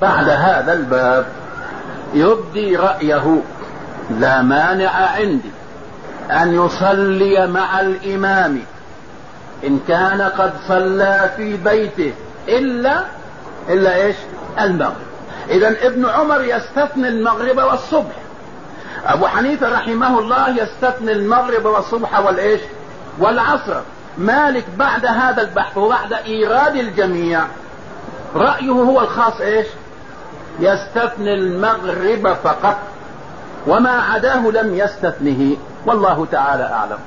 بعد هذا الباب يبدي رأيه. لا مانع عندي أن يصلي مع الإمام. إن كان قد صلى في بيته إلا إلا إيش؟ المغرب. إذا ابن عمر يستثني المغرب والصبح. أبو حنيفة رحمه الله يستثني المغرب والصبح والإيش؟ والعصر. مالك بعد هذا البحث وبعد إيراد الجميع رأيه هو الخاص إيش؟ يستثني المغرب فقط. وما عداه لم يستثنه. والله تعالى أعلم.